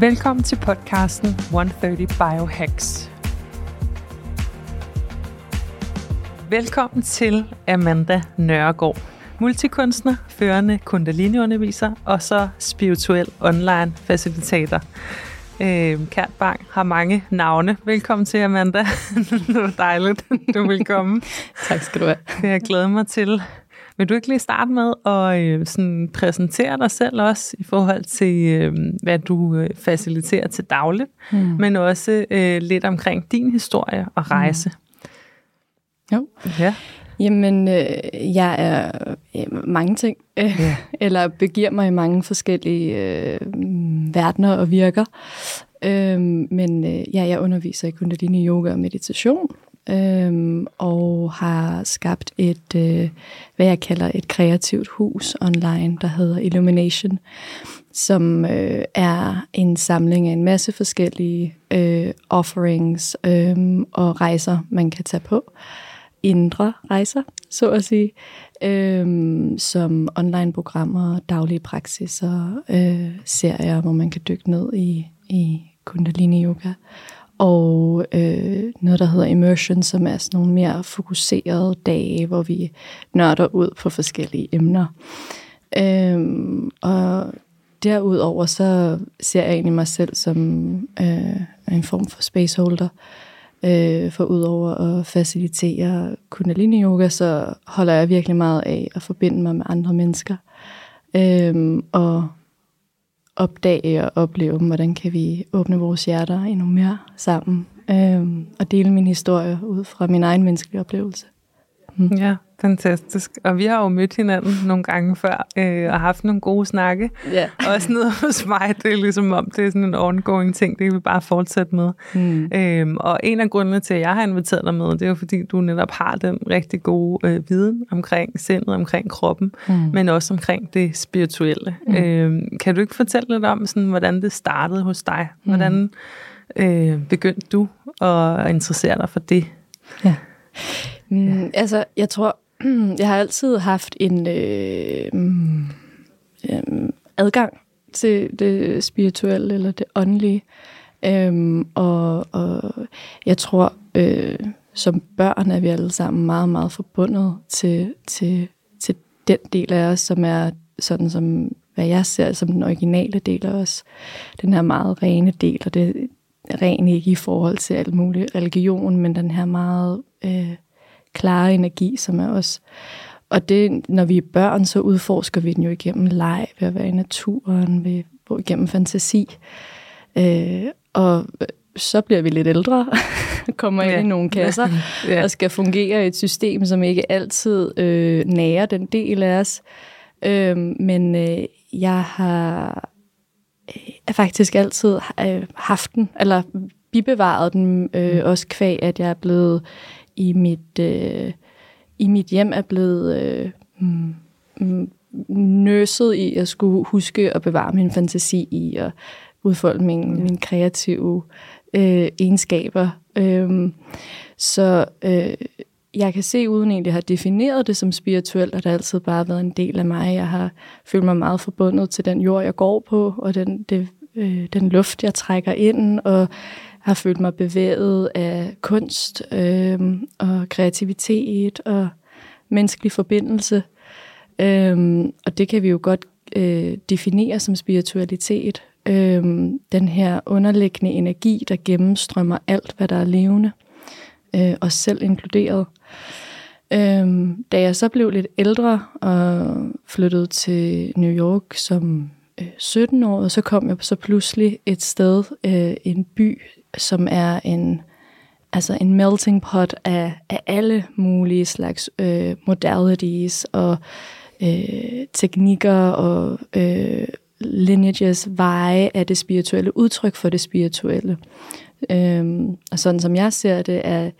Velkommen til podcasten 130 Biohacks. Velkommen til Amanda Nørregård, multikunstner, førende kundalini-underviser og så spirituel online facilitator. Øh, Kært Bang har mange navne. Velkommen til, Amanda. det var dejligt, du vil komme. tak skal du have. Det jeg glæder mig til. Vil du ikke lige starte med at øh, sådan præsentere dig selv også i forhold til, øh, hvad du øh, faciliterer til dagligt, mm. men også øh, lidt omkring din historie og rejse? Mm. Jo. Ja. Jamen, øh, jeg er øh, mange ting, øh, yeah. eller begiver mig i mange forskellige øh, verdener og virker. Øh, men øh, ja, jeg underviser i kundalini yoga og meditation, øh, og har skabt et, øh, hvad jeg kalder et kreativt hus online, der hedder Illumination, som øh, er en samling af en masse forskellige øh, offerings øh, og rejser, man kan tage på. Indre rejser, så at sige, øh, som online-programmer, daglige praksiser, øh, serier, hvor man kan dykke ned i, i kundalini-yoga, og øh, noget, der hedder immersion, som er sådan nogle mere fokuserede dage, hvor vi nørder ud på forskellige emner. Øhm, og derudover så ser jeg egentlig mig selv som øh, en form for spaceholder, Øh, for udover at facilitere kundalini yoga, så holder jeg virkelig meget af at forbinde mig med andre mennesker. Øh, og opdage og opleve, hvordan kan vi åbne vores hjerter endnu mere sammen. Øh, og dele min historie ud fra min egen menneskelige oplevelse. Mm. Ja, fantastisk. Og vi har jo mødt hinanden nogle gange før, øh, og haft nogle gode snakke. Ja. Også noget hos mig, det er ligesom om, det er sådan en ongoing ting, det kan vi bare fortsætte med. Mm. Øhm, og en af grundene til, at jeg har inviteret dig med, det er jo fordi, du netop har den rigtig gode øh, viden omkring sindet, omkring kroppen, mm. men også omkring det spirituelle. Mm. Øhm, kan du ikke fortælle lidt om, sådan, hvordan det startede hos dig? Hvordan øh, begyndte du at interessere dig for det? Ja. Mm, altså, jeg tror, jeg har altid haft en øh, øh, adgang til det spirituelle eller det åndelige. Øhm, og, og jeg tror, øh, som børn er vi alle sammen meget, meget forbundet til, til, til den del af os, som er sådan som, hvad jeg ser som den originale del af os. Den her meget rene del, og det er ren ikke i forhold til alt muligt religion, men den her meget øh, klare energi, som er os. Og det, når vi er børn, så udforsker vi den jo igennem leg, ved at være i naturen, ved, igennem fantasi. Øh, og så bliver vi lidt ældre, kommer ind ja. i nogle kasser, ja. og skal fungere i et system, som ikke altid øh, nærer den del af os. Øh, men øh, jeg har øh, faktisk altid øh, haft den, eller bibevaret den, øh, mm. også kvæg, at jeg er blevet i mit, øh, i mit hjem er blevet øh, mm, nøset i at skulle huske at bevare min fantasi i at udfolde min, ja. mine kreative øh, egenskaber. Øh, så øh, jeg kan se, uden egentlig at have defineret det som spirituelt, at det altid bare har været en del af mig. Jeg har følt mig meget forbundet til den jord, jeg går på, og den, det, øh, den luft, jeg trækker ind, og har følt mig bevæget af kunst øh, og kreativitet og menneskelig forbindelse. Øh, og det kan vi jo godt øh, definere som spiritualitet. Øh, den her underliggende energi, der gennemstrømmer alt, hvad der er levende, øh, os selv inkluderet. Øh, da jeg så blev lidt ældre og flyttede til New York som 17 øh, år, så kom jeg så pludselig et sted, øh, en by, som er en, altså en melting pot af, af alle mulige slags øh, modalities og øh, teknikker og øh, lineages, veje af det spirituelle, udtryk for det spirituelle. Øhm, og sådan som jeg ser det, er,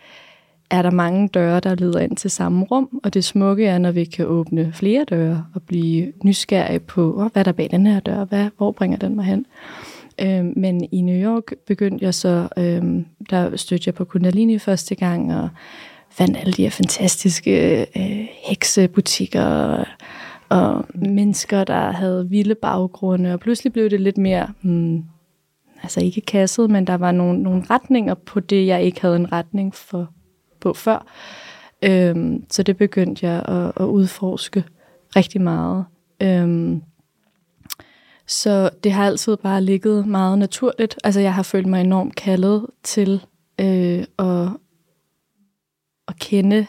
er der mange døre, der leder ind til samme rum, og det smukke er, når vi kan åbne flere døre og blive nysgerrige på, oh, hvad er der bag den her dør, hvad, hvor bringer den mig hen? Øh, men i New York begyndte jeg så, øh, der stødte jeg på Kundalini første gang, og fandt alle de her fantastiske øh, heksebutikker, og, og mennesker, der havde vilde baggrunde, og pludselig blev det lidt mere, hmm, altså ikke kasset, men der var nogle, nogle retninger på det, jeg ikke havde en retning for på før. Øhm, så det begyndte jeg at, at udforske rigtig meget. Øhm, så det har altid bare ligget meget naturligt. Altså jeg har følt mig enormt kaldet til øh, at, at kende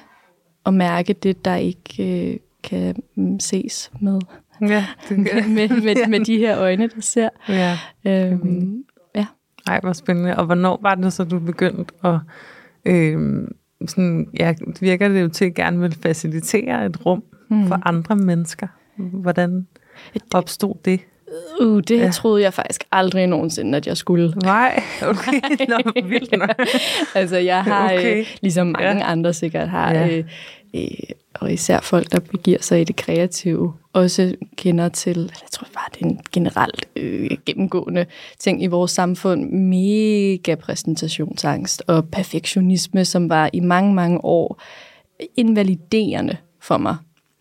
og mærke det, der ikke øh, kan mm, ses med. Ja, det med, med, med, med de her øjne, der ser. Ja. Øhm, ja. Ej, hvor spændende. Og hvornår var det så, du begyndte at... Øh, sådan, ja, virker det jo til at gerne vil facilitere et rum mm. for andre mennesker. Hvordan opstod det? Uh, det ja. troede jeg faktisk aldrig nogensinde, at jeg skulle. Nej, okay. Nå, vildt altså, jeg har, okay. øh, ligesom mange ja. andre sikkert har, ja. øh, øh, og især folk, der begiver sig i det kreative, også kender til, jeg tror bare, det er en generelt øh, gennemgående ting i vores samfund, mega præsentationsangst og perfektionisme, som var i mange, mange år invaliderende for mig.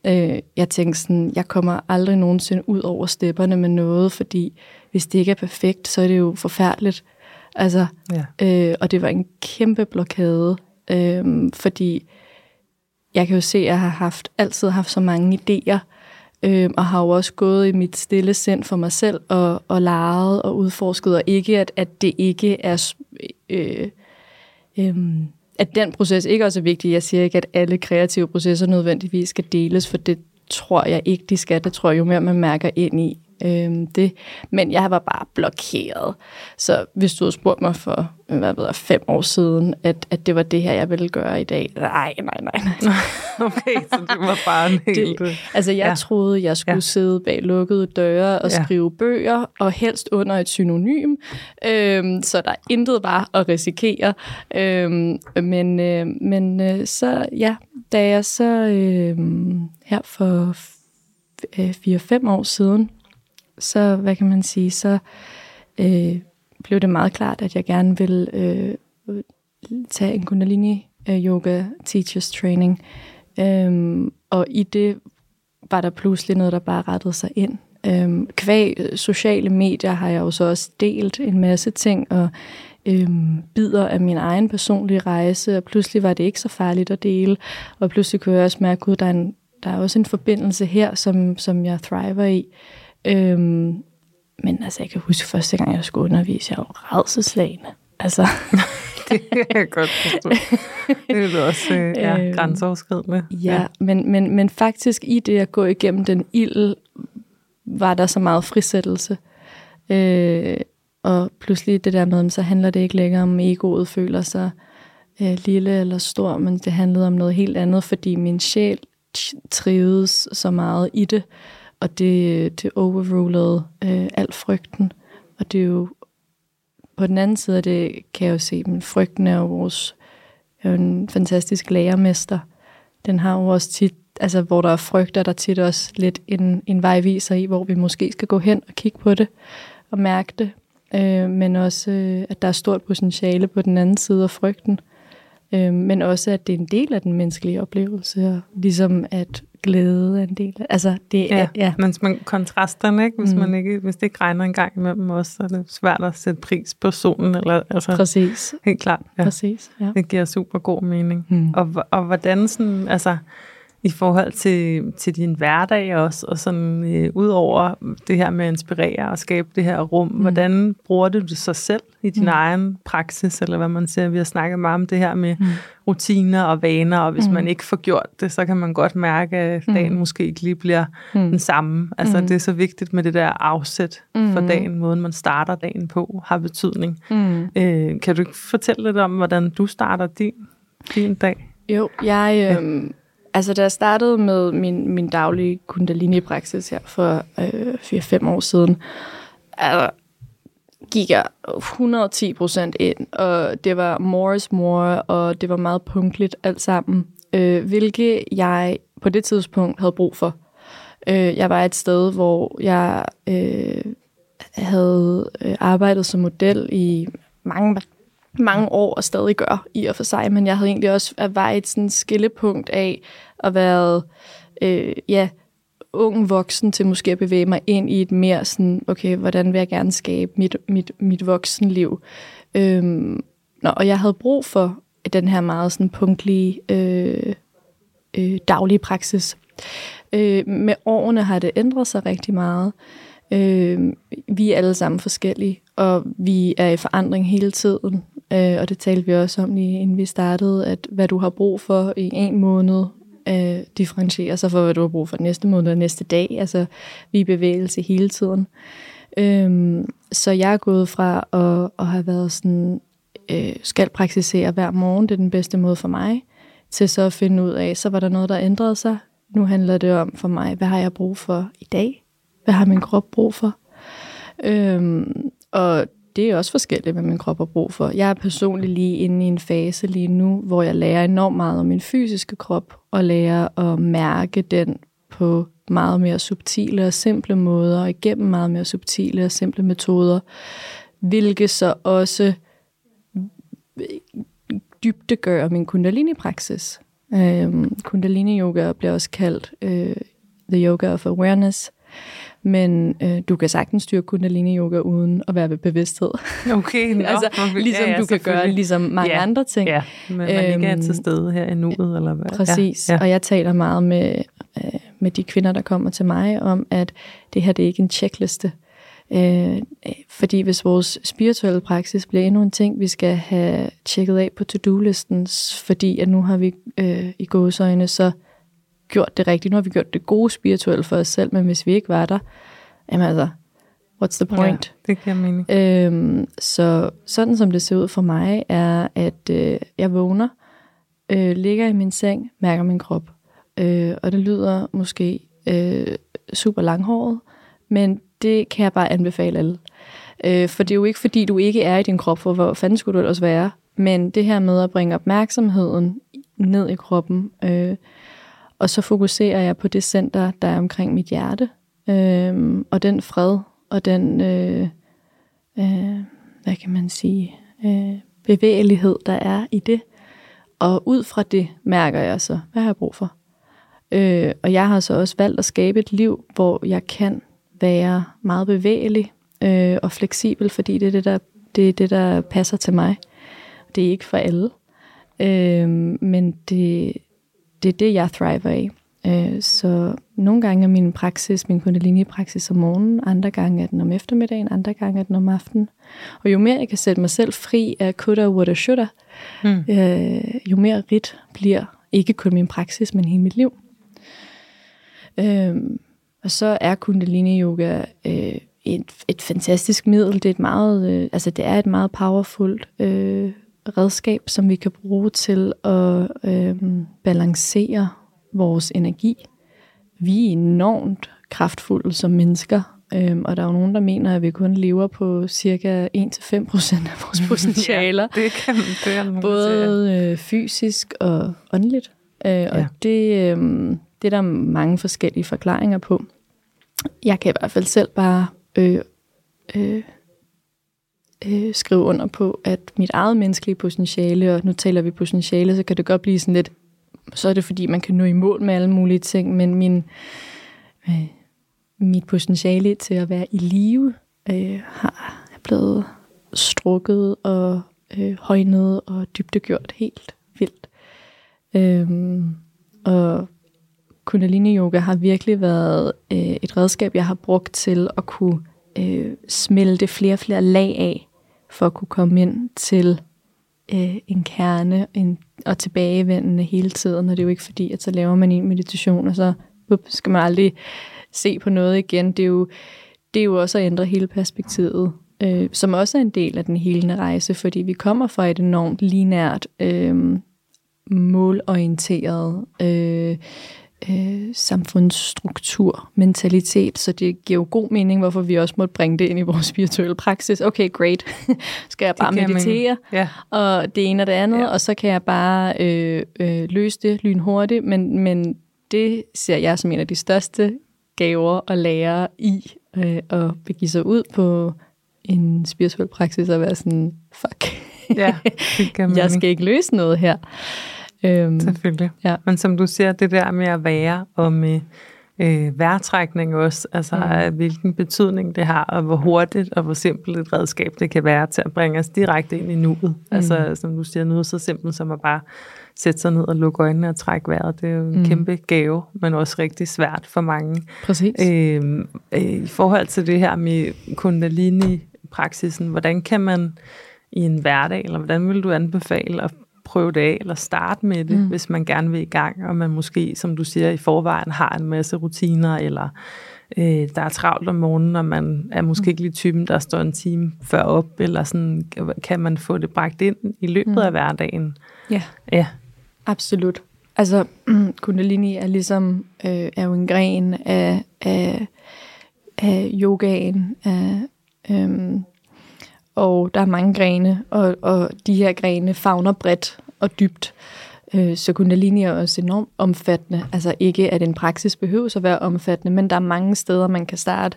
Øh, jeg tænkte sådan, jeg kommer aldrig nogensinde ud over stepperne med noget, fordi hvis det ikke er perfekt, så er det jo forfærdeligt. Altså, ja. øh, og det var en kæmpe blokade, øh, fordi jeg kan jo se, at jeg har haft, altid haft så mange idéer, øh, og har jo også gået i mit stille sind for mig selv, og, og leget og udforsket, og ikke at, at det ikke er... Øh, øh, at den proces ikke også er vigtig. Jeg siger ikke, at alle kreative processer nødvendigvis skal deles, for det tror jeg ikke, de skal. Det tror jeg jo mere, man mærker ind i øhm, det. Men jeg var bare blokeret. Så hvis du havde spurgt mig for hvad ved jeg, fem år siden, at, at det var det her, jeg ville gøre i dag. Nej, nej, nej. nej. okay, så det var bare en helt... Det, altså, jeg ja. troede, jeg skulle ja. sidde bag lukkede døre og ja. skrive bøger, og helst under et synonym. Øhm, så der er intet bare at risikere. Øhm, men øh, men øh, så, ja, da jeg så øh, her for 4-5 år siden så, hvad kan man sige, så øh, blev det meget klart, at jeg gerne vil øh, tage en kundalini øh, yoga teachers training. Øhm, og i det var der pludselig noget, der bare rettede sig ind. Øhm, kvæg sociale medier har jeg jo så også delt en masse ting, og øhm, bider af min egen personlige rejse, og pludselig var det ikke så farligt at dele, og pludselig kunne jeg også mærke, at der er, en, der er også en forbindelse her, som, som jeg thriver i. Øhm, men altså, jeg kan huske første gang, jeg skulle undervise, jeg var redselslagende. Altså. det kan jeg godt forstå. Det er også øh, ja, øhm, grænseoverskridende. Ja, ja. Men, men, men faktisk i det at gå igennem den ild, var der så meget frisættelse. Øh, og pludselig det der med, så handler det ikke længere om, egoet føler sig øh, lille eller stor, men det handlede om noget helt andet, fordi min sjæl trivedes så meget i det og det, det overrulede øh, alt frygten. Og det er jo, på den anden side af det, kan jeg jo se, at frygten er jo vores, er jo en fantastisk lærermester. Den har jo også tit, altså hvor der er frygt, er der tit også lidt en, en vejviser i, hvor vi måske skal gå hen og kigge på det og mærke det. Øh, men også, øh, at der er stort potentiale på den anden side af frygten. Øh, men også, at det er en del af den menneskelige oplevelse, og ligesom at glæde er en del af. Altså, det er, ja, ja. men man kontrasterne, ikke? Hvis, mm. man ikke, hvis det ikke regner en gang imellem også, så er det svært at sætte pris på solen. Eller, altså, Præcis. Helt klart. Ja. Præcis, ja. Det giver super god mening. Mm. Og, og hvordan sådan, altså, i forhold til, til din hverdag også, og sådan øh, ud over det her med at inspirere og skabe det her rum, mm. hvordan bruger du det sig selv i din mm. egen praksis, eller hvad man siger? Vi har snakket meget om det her med mm. rutiner og vaner, og hvis mm. man ikke får gjort det, så kan man godt mærke, at dagen mm. måske ikke lige bliver mm. den samme. Altså mm. det er så vigtigt med det der afsæt mm. for dagen, måden man starter dagen på, har betydning. Mm. Øh, kan du ikke fortælle lidt om, hvordan du starter din, din dag? Jo, jeg... Øh, altså da jeg startede med min, min daglige kundalini-praksis her for øh, 4-5 år siden, altså, gik jeg 110 procent ind, og det var more mor, more, og det var meget punktligt alt sammen, øh, hvilket jeg på det tidspunkt havde brug for. Øh, jeg var et sted, hvor jeg øh, havde øh, arbejdet som model i mange, mange år, og stadig gør i og for sig, men jeg havde egentlig også været et sådan skillepunkt af at være, øh, ja, ung voksen til måske at bevæge mig ind i et mere sådan, okay, hvordan vil jeg gerne skabe mit, mit, mit voksenliv? Øhm, nå, og jeg havde brug for den her meget sådan punktlige øh, øh, daglige praksis. Øh, med årene har det ændret sig rigtig meget. Øh, vi er alle sammen forskellige, og vi er i forandring hele tiden. Øh, og det talte vi også om lige inden vi startede, at hvad du har brug for i en måned, øh, differentierer sig for, hvad du har brug for næste måned og næste dag. Altså, vi er i bevægelse hele tiden. Øhm, så jeg er gået fra at, at have været sådan, øh, skal praktisere hver morgen, det er den bedste måde for mig, til så at finde ud af, så var der noget, der ændrede sig. Nu handler det om for mig, hvad har jeg brug for i dag? Hvad har min krop brug for? Øhm, og det er også forskelligt, hvad min krop har brug for. Jeg er personligt lige inde i en fase lige nu, hvor jeg lærer enormt meget om min fysiske krop, og lærer at mærke den på meget mere subtile og simple måder, og igennem meget mere subtile og simple metoder, hvilket så også dybdegør min kundalini-praksis. Øhm, kundalini-yoga bliver også kaldt øh, the yoga of awareness, men øh, du kan sagtens styre kundalini-yoga uden at være ved bevidsthed. Okay, no, altså, ligesom ja, ja, du kan gøre ligesom mange ja, andre ting. Ja, men man øhm, ikke er til stede her i nuet, eller hvad? Præcis, ja, ja. og jeg taler meget med, øh, med de kvinder, der kommer til mig, om at det her det er ikke en checkliste. Øh, fordi hvis vores spirituelle praksis bliver endnu en ting, vi skal have tjekket af på to-do-listen, fordi at nu har vi øh, i gåsøjne så gjort det rigtigt. Nu har vi gjort det gode spirituelle for os selv, men hvis vi ikke var der, jamen altså, what's the point? Ja, det giver mening. Øhm, så sådan som det ser ud for mig, er, at øh, jeg vågner, øh, ligger i min seng, mærker min krop. Øh, og det lyder måske øh, super langhåret, men det kan jeg bare anbefale alle. Øh, for det er jo ikke, fordi du ikke er i din krop, for hvor fanden skulle du ellers være? Men det her med at bringe opmærksomheden ned i kroppen, øh, og så fokuserer jeg på det center, der er omkring mit hjerte, øh, og den fred, og den, øh, øh, hvad kan man sige, øh, bevægelighed, der er i det. Og ud fra det mærker jeg så, hvad har jeg brug for? Øh, og jeg har så også valgt at skabe et liv, hvor jeg kan være meget bevægelig øh, og fleksibel, fordi det er det, der, det er det, der passer til mig. Det er ikke for alle. Øh, men det, det er det, jeg thriver af. Øh, så nogle gange er min praksis, min kundalini-praksis om morgenen, andre gange er den om eftermiddagen, andre gange er den om aftenen. Og jo mere jeg kan sætte mig selv fri af coulda, woulda, shoulda, mm. øh, jo mere rigt bliver ikke kun min praksis, men hele mit liv. Øh, og så er kundalini-yoga øh, et, et fantastisk middel. Det er et meget, øh, altså det er et meget powerfult øh, redskab, som vi kan bruge til at øh, balancere vores energi. Vi er enormt kraftfulde som mennesker, øh, og der er jo nogen, der mener, at vi kun lever på cirka 1-5% af vores potentialer. ja, det kan det er Både øh, fysisk og åndeligt. Øh, ja. Og det, øh, det er der mange forskellige forklaringer på. Jeg kan i hvert fald selv bare øh, øh, øh, skrive under på, at mit eget menneskelige potentiale, og nu taler vi potentiale, så kan det godt blive sådan lidt, så er det fordi, man kan nå i mål med alle mulige ting, men min, øh, mit potentiale til at være i live øh, har er blevet strukket og øh, højnet og dybdegjort helt vildt. Øhm, og Kundalini Yoga har virkelig været øh, et redskab, jeg har brugt til at kunne øh, smelte flere og flere lag af for at kunne komme ind til øh, en kerne en, og tilbagevendende hele tiden. Og det er jo ikke fordi, at så laver man en meditation, og så up, skal man aldrig se på noget igen. Det er jo, det er jo også at ændre hele perspektivet, øh, som også er en del af den helende rejse, fordi vi kommer fra et enormt linært øh, målorienteret øh, øh, samfundsstruktur, mentalitet, så det giver jo god mening, hvorfor vi også måtte bringe det ind i vores spirituelle praksis. Okay, great. Skal jeg bare meditere, ja. og det ene og det andet, ja. og så kan jeg bare øh, øh, løse det lynhurtigt, men, men det ser jeg som en af de største gaver at lære i, øh, at begive sig ud på en spirituel praksis og være sådan, fuck, ja, det jeg skal ikke løse noget her. Øhm, Selvfølgelig. Ja. Men som du siger, det der med at være og med øh, vejrtrækning også, altså mm. hvilken betydning det har, og hvor hurtigt og hvor simpelt et redskab det kan være til at bringe os direkte ind i nuet. Mm. Altså som du siger, noget så simpelt som at bare sætte sig ned og lukke øjnene og trække vejret. Det er jo en mm. kæmpe gave, men også rigtig svært for mange. Præcis. Øh, øh, I forhold til det her med kundalini-praksisen, hvordan kan man i en hverdag, eller hvordan vil du anbefale at prøve det af, eller starte med det, mm. hvis man gerne vil i gang, og man måske, som du siger, i forvejen har en masse rutiner, eller øh, der er travlt om morgenen, og man er måske mm. ikke lige typen, der står en time før op, eller sådan, kan man få det bragt ind i løbet mm. af hverdagen? Ja, ja. absolut. Altså, kundalini er ligesom, øh, er jo en gren af, af, af yogaen, af, øh, og der er mange grene, og, og de her grene fagner bredt og dybt. Øh, så Kundalini er også enormt omfattende. Altså ikke, at en praksis behøver at være omfattende, men der er mange steder, man kan starte.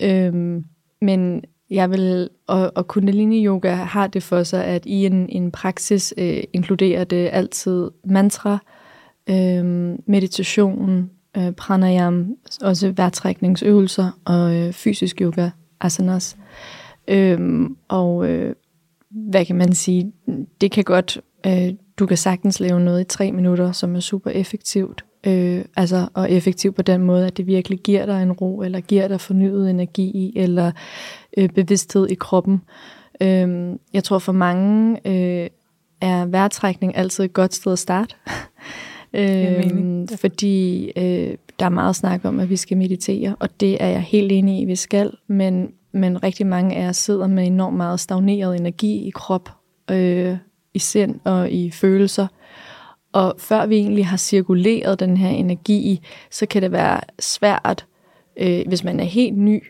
Øhm, men jeg vil, og, og Kundalini Yoga har det for sig, at i en, en praksis øh, inkluderer det altid mantra, øh, meditation, øh, pranayam, også vejrtrækningsøvelser og øh, fysisk yoga, asanas. Øhm, og øh, hvad kan man sige, det kan godt, øh, du kan sagtens lave noget i tre minutter, som er super effektivt. Øh, altså, og effektivt på den måde, at det virkelig giver dig en ro, eller giver dig fornyet energi i, eller øh, bevidsthed i kroppen. Øh, jeg tror for mange øh, er vejrtrækning altid et godt sted at starte. øh, fordi øh, der er meget snak om, at vi skal meditere, og det er jeg helt enig i, vi skal, men men rigtig mange af os sidder med enormt meget stagneret energi i krop, øh, i sind og i følelser. Og før vi egentlig har cirkuleret den her energi, så kan det være svært, øh, hvis man er helt ny,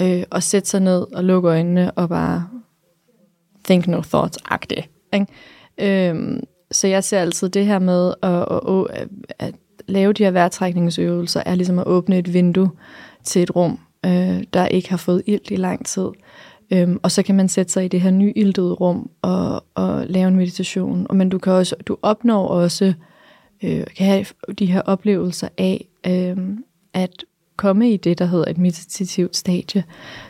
øh, at sætte sig ned og lukke øjnene og bare think no thoughts-agtigt. Øh, så jeg ser altid det her med at, at, at, at lave de her vejrtrækningsøvelser, er ligesom at åbne et vindue til et rum, øh, der ikke har fået ilt i lang tid. Øhm, og så kan man sætte sig i det her nyildede rum og, og lave en meditation. Og, men du kan også, du opnår også, øh, kan have de her oplevelser af, øh, at komme i det, der hedder et meditativt stadie.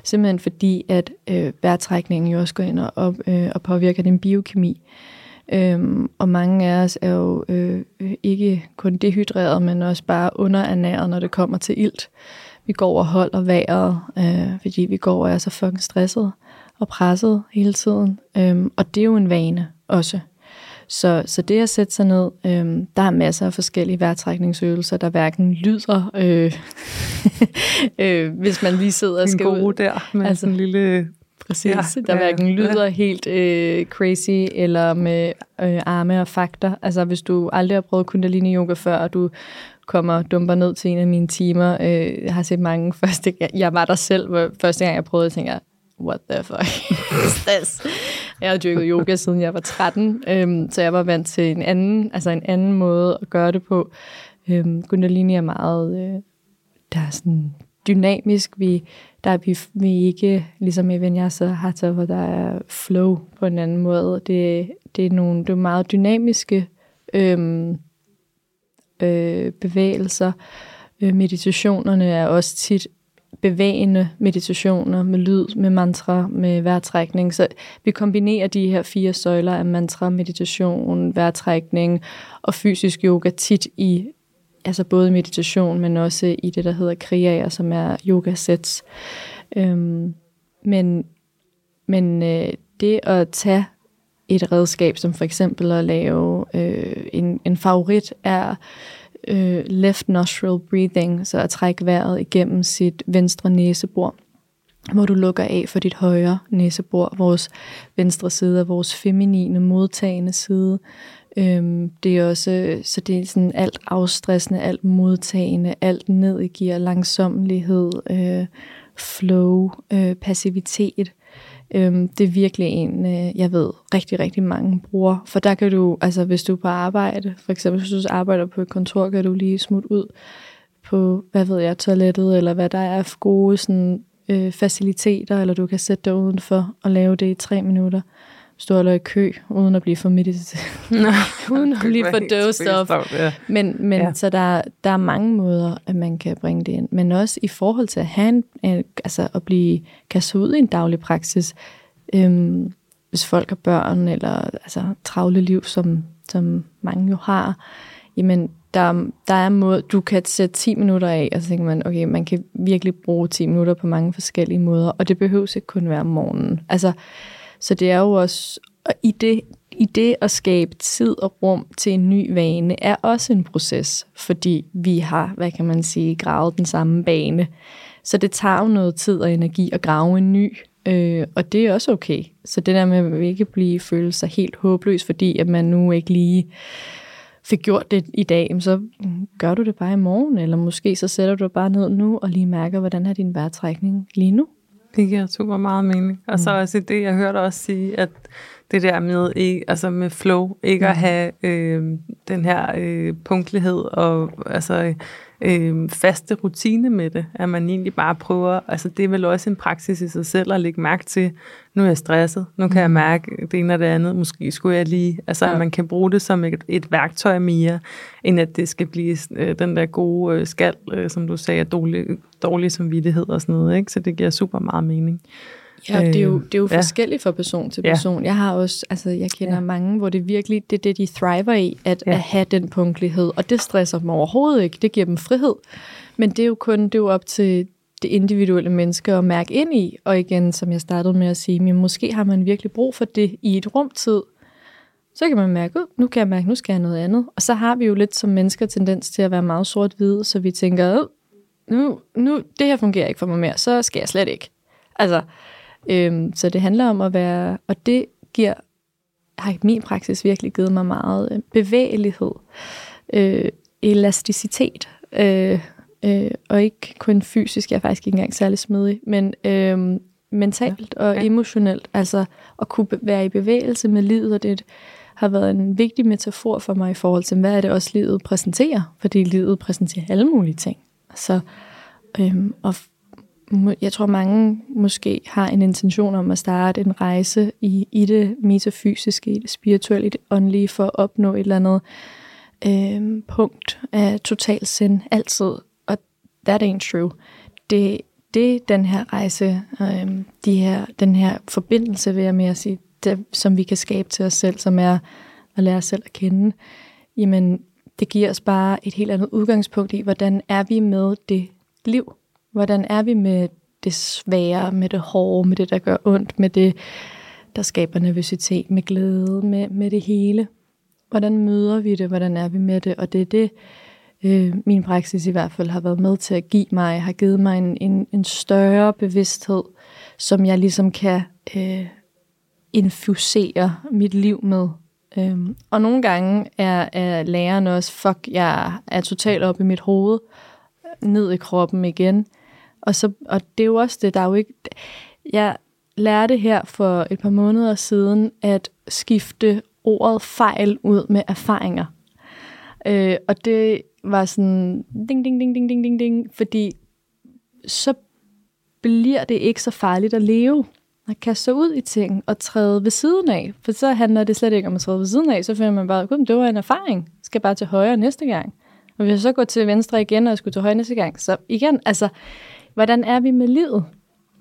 Simpelthen fordi, at øh, vejrtrækningen jo også går ind og, op, øh, og påvirker din biokemi. Øhm, og mange af os er jo øh, ikke kun dehydreret, men også bare underernæret, når det kommer til ilt vi går og holder vejret, øh, fordi vi går og er så fucking stresset og presset hele tiden. Øhm, og det er jo en vane også. Så, så det at sætte sig ned, øh, der er masser af forskellige vejrtrækningsøvelser, der hverken lyder, øh, øh, hvis man lige sidder og skal en ud. der med altså, en lille... Præcis, ja, der ja, hverken lyder ja. helt øh, crazy eller med øh, arme og fakter. Altså hvis du aldrig har prøvet kundalini yoga før, og du kommer og dumper ned til en af mine timer. Øh, jeg har set mange første gang. Jeg var der selv, hvor første gang jeg prøvede, tænkte jeg, what the fuck is this? Jeg har dyrket yoga siden jeg var 13, øhm, så jeg var vant til en anden, altså en anden måde at gøre det på. Øhm, Kundalini er meget, øh, der er sådan dynamisk. Vi, der er vi, vi ikke, ligesom i Vinyasa Hatha, hvor der er flow på en anden måde. Det, det, er, nogle, det er meget dynamiske øhm, øh, bevægelser. Øh, meditationerne er også tit bevægende meditationer med lyd, med mantra, med vejrtrækning. Så vi kombinerer de her fire søjler af mantra, meditation, vejrtrækning og fysisk yoga tit i altså både meditation, men også i det, der hedder kriyaer, som er yoga sets. Øhm, men men øh, det at tage et redskab, som for eksempel at lave øh, en, en favorit, er øh, left nostril breathing, så at trække vejret igennem sit venstre næsebor, hvor du lukker af for dit højre næsebor, vores venstre side af vores feminine modtagende side. Øhm, det er også, så det er sådan alt afstressende, alt modtagende, alt ned i gear, langsommelighed, øh, flow, øh, passivitet. Øhm, det er virkelig en, øh, jeg ved, rigtig, rigtig mange bruger. For der kan du, altså hvis du er på arbejde, for eksempel hvis du arbejder på et kontor, kan du lige smutte ud på, hvad ved jeg, toilettet, eller hvad der er gode sådan, øh, faciliteter, eller du kan sætte dig udenfor og lave det i tre minutter stå i kø, uden at blive for mediteret. uden at blive for dosed op. Ja. Men, men ja. så der, der er mange måder, at man kan bringe det ind. Men også i forhold til at have en, altså at blive kastet ud i en daglig praksis, øhm, hvis folk har børn, eller altså travle liv, som, som mange jo har, jamen der, der er måde, du kan sætte 10 minutter af, og så tænker man, okay, man kan virkelig bruge 10 minutter på mange forskellige måder, og det behøves ikke kun være om morgenen. Altså, så det er jo også, og i det, i det at skabe tid og rum til en ny vane, er også en proces, fordi vi har, hvad kan man sige, gravet den samme bane. Så det tager jo noget tid og energi at grave en ny, øh, og det er også okay. Så det der med at ikke blive føle sig helt håbløs, fordi at man nu ikke lige fik gjort det i dag, så gør du det bare i morgen, eller måske så sætter du dig bare ned nu og lige mærker, hvordan er din vejrtrækning lige nu. Det giver super meget mening. Og mm. så også det, jeg hørte også sige, at det der med, ikke, altså med flow, ikke mm. at have øh, den her øh, punktlighed og altså, øh, faste rutine med det, at man egentlig bare prøver, altså det er vel også en praksis i sig selv at lægge mærke til, nu er jeg stresset, nu kan mm. jeg mærke det ene og det andet, måske skulle jeg lige, altså ja. at man kan bruge det som et, et værktøj mere, end at det skal blive øh, den der gode øh, skal, øh, som du sagde, dårlig, dårlig samvittighed og sådan noget, ikke? så det giver super meget mening. Ja, det er jo, det er jo ja. forskelligt fra person til person. Ja. Jeg har også, altså jeg kender ja. mange, hvor det virkelig, det er det, de thriver i, at, ja. at have den punktlighed, og det stresser dem overhovedet ikke. Det giver dem frihed. Men det er jo kun, det er jo op til det individuelle menneske at mærke ind i, og igen, som jeg startede med at sige, men måske har man virkelig brug for det i et rumtid, så kan man mærke, nu kan jeg mærke, nu skal jeg noget andet. Og så har vi jo lidt som mennesker tendens til at være meget sort-hvide, så vi tænker, nu, nu, det her fungerer ikke for mig mere, så skal jeg slet ikke. Altså, Øhm, så det handler om at være, og det giver, har min praksis virkelig givet mig meget øh, bevægelighed, øh, elasticitet, øh, øh, og ikke kun fysisk, jeg er faktisk ikke engang særlig smidig, men øh, mentalt og ja. emotionelt, altså at kunne være i bevægelse med livet, og det har været en vigtig metafor for mig i forhold til, hvad er det også livet præsenterer, fordi livet præsenterer alle mulige ting. Så, øhm, og jeg tror mange måske har en intention om at starte en rejse i, i det metafysiske, i det spirituelle, i det åndelige, for at opnå et eller andet øh, punkt af total sind altid. Og that ain't true. Det, det den her rejse, øh, de her, den her forbindelse, vil jeg mere sige, det, som vi kan skabe til os selv, som er at lære os selv at kende, jamen det giver os bare et helt andet udgangspunkt i, hvordan er vi med det liv, Hvordan er vi med det svære, med det hårde, med det, der gør ondt, med det, der skaber nervøsitet, med glæde, med, med det hele? Hvordan møder vi det? Hvordan er vi med det? Og det er det, øh, min praksis i hvert fald har været med til at give mig, har givet mig en, en, en større bevidsthed, som jeg ligesom kan øh, infusere mit liv med. Øhm, og nogle gange er, er læreren også, fuck, jeg er totalt oppe i mit hoved, ned i kroppen igen. Og, så, og det er jo også det, der er jo ikke... Jeg lærte her for et par måneder siden at skifte ordet fejl ud med erfaringer. Øh, og det var sådan ding, ding, ding, ding, ding, ding, ding, fordi så bliver det ikke så farligt at leve. At kaste sig ud i ting og træde ved siden af. For så handler det slet ikke om at træde ved siden af. Så finder man bare, at det var en erfaring. Skal bare til højre næste gang. Og hvis jeg så går til venstre igen, og jeg skulle til højre næste gang, så igen, altså, hvordan er vi med livet?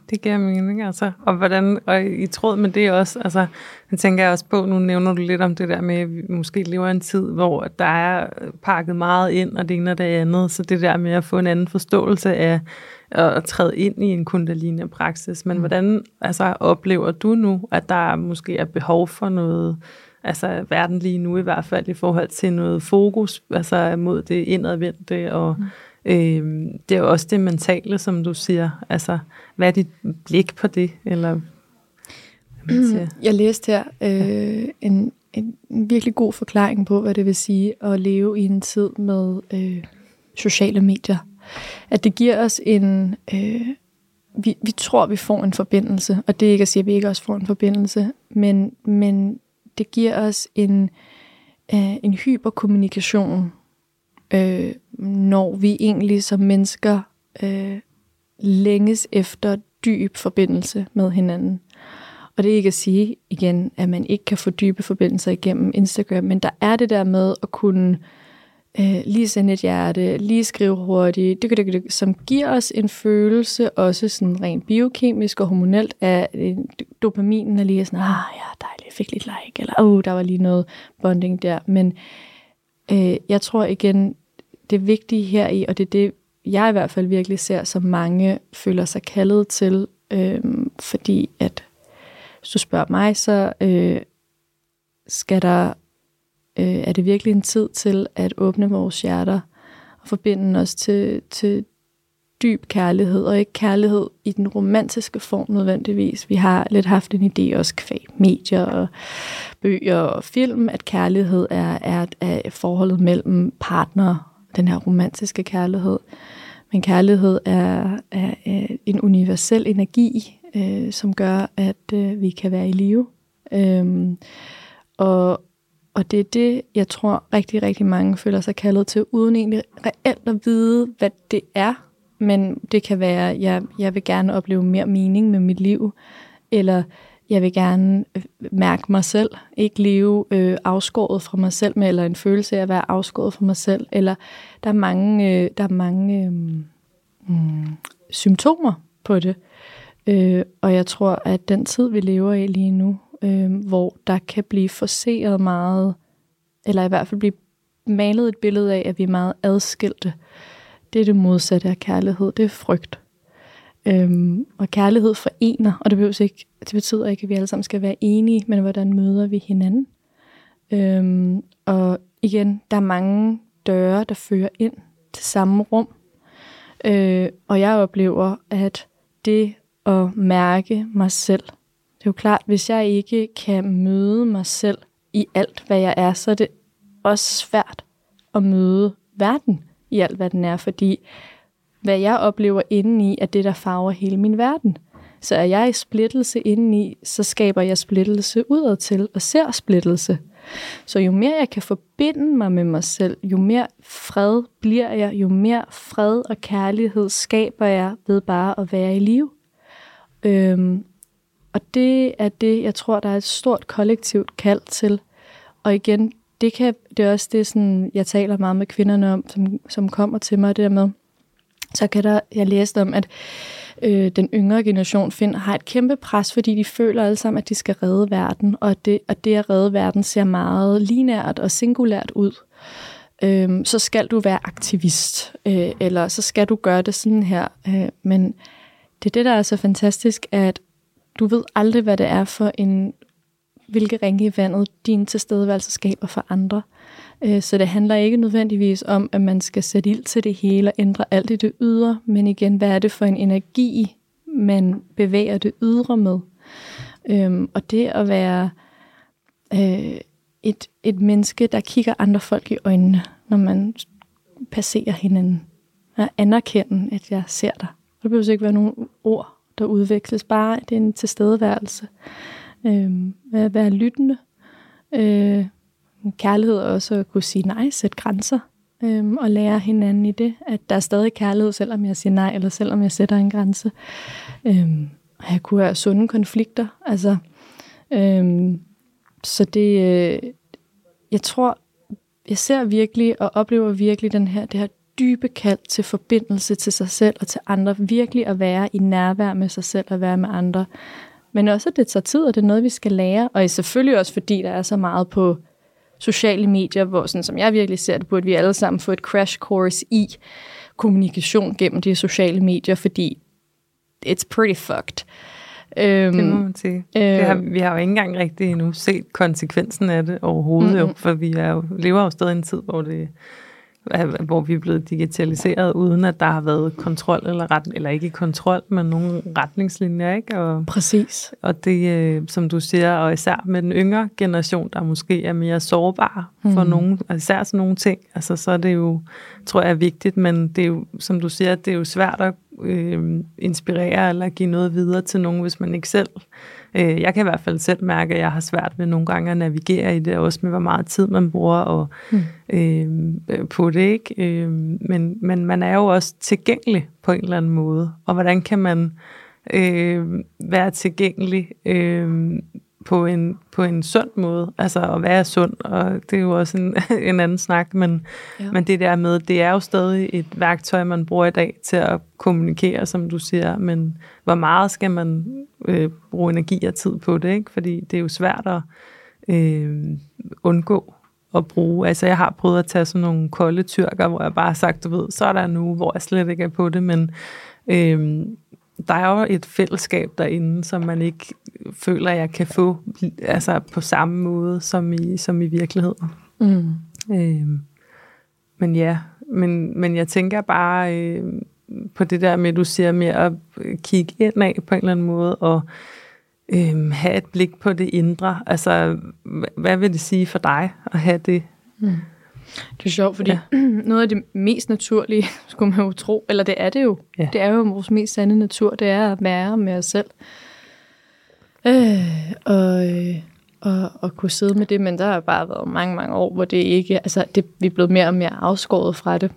Det giver mening, altså. Og, hvordan, og i tråd med det også, altså, jeg tænker jeg også på, nu nævner du lidt om det der med, at vi måske lever en tid, hvor der er pakket meget ind, og det ene og det andet, så det der med at få en anden forståelse af at træde ind i en kundalini-praksis. Men mm. hvordan altså, oplever du nu, at der måske er behov for noget, altså verden lige nu i hvert fald, i forhold til noget fokus altså mod det indadvendte og mm Øh, det er jo også det mentale, som du siger. Altså, hvad er dit blik på det? Eller, jeg læste her øh, en, en, virkelig god forklaring på, hvad det vil sige at leve i en tid med øh, sociale medier. At det giver os en... Øh, vi, vi tror, vi får en forbindelse, og det er ikke at sige, at vi ikke også får en forbindelse, men, men det giver os en, øh, en hyperkommunikation, øh, når vi egentlig som mennesker øh, længes efter dyb forbindelse med hinanden. Og det er ikke at sige igen, at man ikke kan få dybe forbindelser igennem Instagram, men der er det der med at kunne øh, lige sende et hjerte, lige skrive hurtigt, dyk, dyk, dyk, som giver os en følelse, også sådan rent biokemisk og hormonelt, af øh, dopaminen er lige sådan, ah ja, dejligt, jeg fik lidt like, eller oh, der var lige noget bonding der. Men øh, jeg tror igen, det vigtige her i, og det er det, jeg i hvert fald virkelig ser, som mange føler sig kaldet til, øh, fordi at hvis du spørger mig, så øh, skal der, øh, er det virkelig en tid til at åbne vores hjerter og forbinde os til, til dyb kærlighed, og ikke kærlighed i den romantiske form nødvendigvis. Vi har lidt haft en idé også kvæg medier og bøger og film, at kærlighed er, er, er forholdet mellem partner, den her romantiske kærlighed. Men kærlighed er, er, er en universel energi, øh, som gør, at øh, vi kan være i live. Øhm, og, og det er det, jeg tror rigtig, rigtig mange føler sig kaldet til, uden egentlig reelt at vide, hvad det er. Men det kan være, at jeg, jeg vil gerne opleve mere mening med mit liv, eller jeg vil gerne øh, mærke mig selv, ikke leve øh, afskåret fra mig selv, med, eller en følelse af at være afskåret fra mig selv, eller der er mange, øh, der er mange øh, mm, symptomer på det. Øh, og jeg tror, at den tid, vi lever i lige nu, øh, hvor der kan blive forseret meget, eller i hvert fald blive malet et billede af, at vi er meget adskilte, det er det modsatte af kærlighed, det er frygt. Øhm, og kærlighed forener, og det, behøves ikke, det betyder ikke, at vi alle sammen skal være enige, men hvordan møder vi hinanden? Øhm, og igen, der er mange døre, der fører ind til samme rum. Øh, og jeg oplever, at det at mærke mig selv, det er jo klart, hvis jeg ikke kan møde mig selv i alt, hvad jeg er, så er det også svært at møde verden i alt, hvad den er, fordi hvad jeg oplever indeni, er det, der farver hele min verden. Så er jeg i splittelse indeni, så skaber jeg splittelse udadtil og ser splittelse. Så jo mere jeg kan forbinde mig med mig selv, jo mere fred bliver jeg, jo mere fred og kærlighed skaber jeg ved bare at være i live. Øhm, og det er det, jeg tror, der er et stort kollektivt kald til. Og igen, det, kan, det er også det, sådan, jeg taler meget med kvinderne om, som, som kommer til mig, det der med, så kan der, jeg læste om, at øh, den yngre generation find, har et kæmpe pres, fordi de føler alle sammen, at de skal redde verden, og det, og det at redde verden ser meget linært og singulært ud. Øhm, så skal du være aktivist, øh, eller så skal du gøre det sådan her. Øh, men det er det, der er så fantastisk, at du ved aldrig, hvad det er for en, hvilke ringe i vandet din tilstedeværelse skaber for andre. Øh, så det handler ikke nødvendigvis om, at man skal sætte ild til det hele og ændre alt i det ydre, men igen, hvad er det for en energi, man bevæger det ydre med? Øhm, og det at være øh, et, et menneske, der kigger andre folk i øjnene, når man passerer hinanden. At anerkende, at jeg ser dig. Det behøver ikke være nogen ord, der udveksles. Bare det er en tilstedeværelse. Øh, at være lyttende. Øh, kærlighed også at kunne sige nej, sætte grænser. Øh, og lære hinanden i det. At der er stadig kærlighed, selvom jeg siger nej, eller selvom jeg sætter en grænse. Øh, at jeg kunne have sunde konflikter. Altså, øh, så det, øh, jeg tror, jeg ser virkelig og oplever virkelig den her, det her dybe kald til forbindelse til sig selv og til andre. Virkelig at være i nærvær med sig selv og være med andre. Men også, at det tager tid, og det er noget, vi skal lære. Og selvfølgelig også, fordi der er så meget på sociale medier, hvor sådan som jeg virkelig ser det, burde vi alle sammen få et crash course i kommunikation gennem de sociale medier, fordi it's pretty fucked. Øhm, det må man sige. Øh, det har, vi har jo ikke engang rigtig endnu set konsekvensen af det overhovedet, mm-hmm. jo, for vi er jo, lever jo stadig en tid, hvor det hvor vi er blevet digitaliseret, uden at der har været kontrol, eller, ret, eller ikke kontrol, men nogle retningslinjer. Ikke? Og, Præcis. Og det, øh, som du siger, og især med den yngre generation, der måske er mere sårbar for mm. nogen, især sådan nogle ting, altså, så er det jo, tror jeg, er vigtigt, men det er jo, som du siger, det er jo svært at øh, inspirere eller give noget videre til nogen, hvis man ikke selv Øh, jeg kan i hvert fald selv mærke, at jeg har svært ved nogle gange at navigere i det, også med hvor meget tid man bruger og, mm. øh, på det. Ikke? Øh, men, men man er jo også tilgængelig på en eller anden måde. Og hvordan kan man øh, være tilgængelig øh, på en, på en sund måde, altså at være sund, og det er jo også en, en anden snak, men, ja. men det der med, det er jo stadig et værktøj, man bruger i dag til at kommunikere, som du siger, men hvor meget skal man øh, bruge energi og tid på det, ikke? fordi det er jo svært at øh, undgå at bruge. Altså jeg har prøvet at tage sådan nogle kolde tyrker, hvor jeg bare har sagt, du ved, så er der nu, hvor jeg slet ikke er på det, men øh, der er jo et fællesskab derinde, som man ikke føler, jeg kan få altså på samme måde som i, som i virkeligheden. Mm. Øh, men ja, men, men jeg tænker bare øh, på det der med, at du siger med at kigge ind af på en eller anden måde, og øh, have et blik på det indre. Altså, hvad vil det sige for dig at have det? Mm. Det er sjovt, fordi ja. noget af det mest naturlige, skulle man jo tro, eller det er det jo, ja. det er jo vores mest sande natur, det er at være med os selv. Øh, og, og, og kunne sidde med det, men der har bare været mange, mange år, hvor det ikke, altså det, vi er blevet mere og mere afskåret fra det.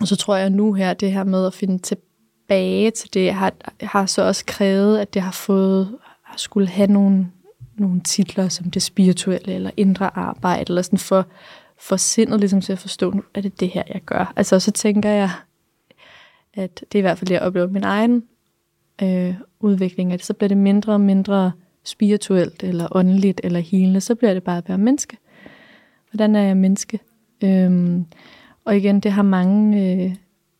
Og så tror jeg nu her, det her med at finde tilbage til det, har, har så også krævet, at det har fået, har skulle have nogle, nogle titler som det spirituelle eller indre arbejde, eller sådan for, for sindet ligesom til at forstå, nu er det det her, jeg gør. Altså så tænker jeg, at det er i hvert fald det, jeg oplever min egen øh, udvikling, at så bliver det mindre og mindre spirituelt, eller åndeligt, eller helende, så bliver det bare at være menneske. Hvordan er jeg menneske? Øhm, og igen, det har mange, øh,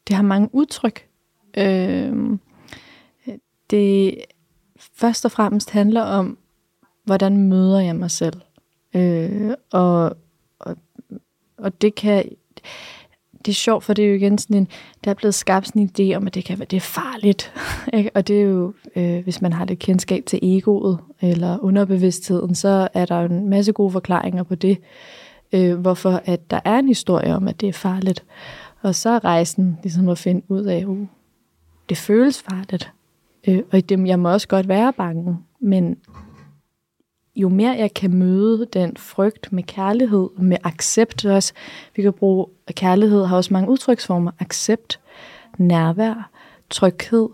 det har mange udtryk. Øhm, det først og fremmest handler om, hvordan møder jeg mig selv. Øh, og, og, og det kan det er sjovt, for det er jo igen sådan en, der er blevet skabt sådan en idé om, at det kan være, det er farligt. ikke? Og det er jo, øh, hvis man har det kendskab til egoet eller underbevidstheden, så er der en masse gode forklaringer på det, øh, hvorfor at der er en historie om, at det er farligt. Og så er rejsen ligesom at finde ud af, uh, det føles farligt. Øh, og jeg må også godt være bange, men jo mere jeg kan møde den frygt med kærlighed, med accept også, vi kan bruge, kærlighed har også mange udtryksformer, accept, nærvær, tryghed,